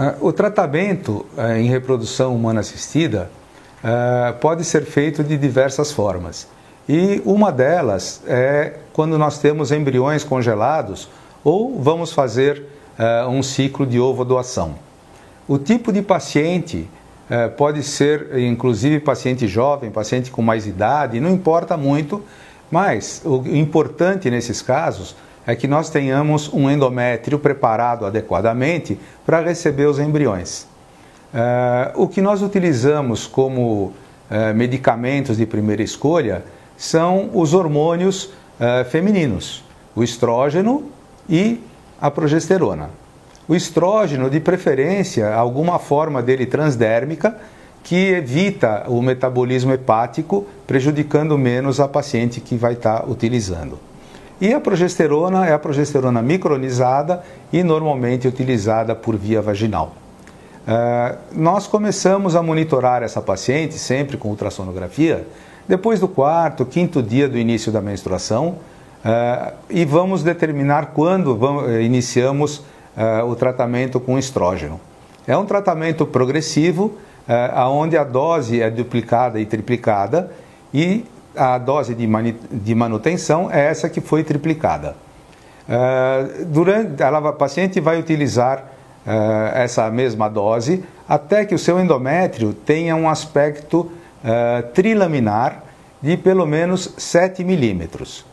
Ah, o tratamento eh, em reprodução humana assistida eh, pode ser feito de diversas formas. E uma delas é quando nós temos embriões congelados ou vamos fazer eh, um ciclo de ovo-doação. O tipo de paciente pode ser, inclusive, paciente jovem, paciente com mais idade, não importa muito, mas o importante nesses casos é que nós tenhamos um endométrio preparado adequadamente para receber os embriões. Uh, o que nós utilizamos como uh, medicamentos de primeira escolha são os hormônios uh, femininos, o estrógeno e a progesterona. O estrógeno, de preferência, alguma forma dele transdérmica, que evita o metabolismo hepático, prejudicando menos a paciente que vai estar tá utilizando. E a progesterona é a progesterona micronizada e normalmente utilizada por via vaginal. Uh, nós começamos a monitorar essa paciente sempre com ultrassonografia depois do quarto, quinto dia do início da menstruação uh, e vamos determinar quando vamos, eh, iniciamos uh, o tratamento com estrógeno. É um tratamento progressivo, uh, onde a dose é duplicada e triplicada e a dose de manutenção é essa que foi triplicada. Uh, durante, a paciente vai utilizar uh, essa mesma dose até que o seu endométrio tenha um aspecto uh, trilaminar de pelo menos 7 milímetros.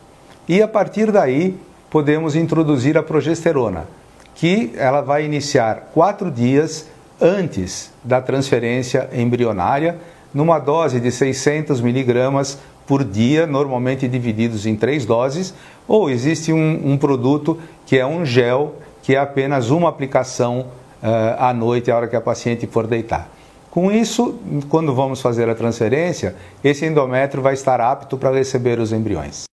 E a partir daí podemos introduzir a progesterona, que ela vai iniciar quatro dias antes da transferência embrionária, numa dose de 600 miligramas por dia, normalmente divididos em três doses, ou existe um, um produto que é um gel, que é apenas uma aplicação uh, à noite, a hora que a paciente for deitar. Com isso, quando vamos fazer a transferência, esse endométrio vai estar apto para receber os embriões.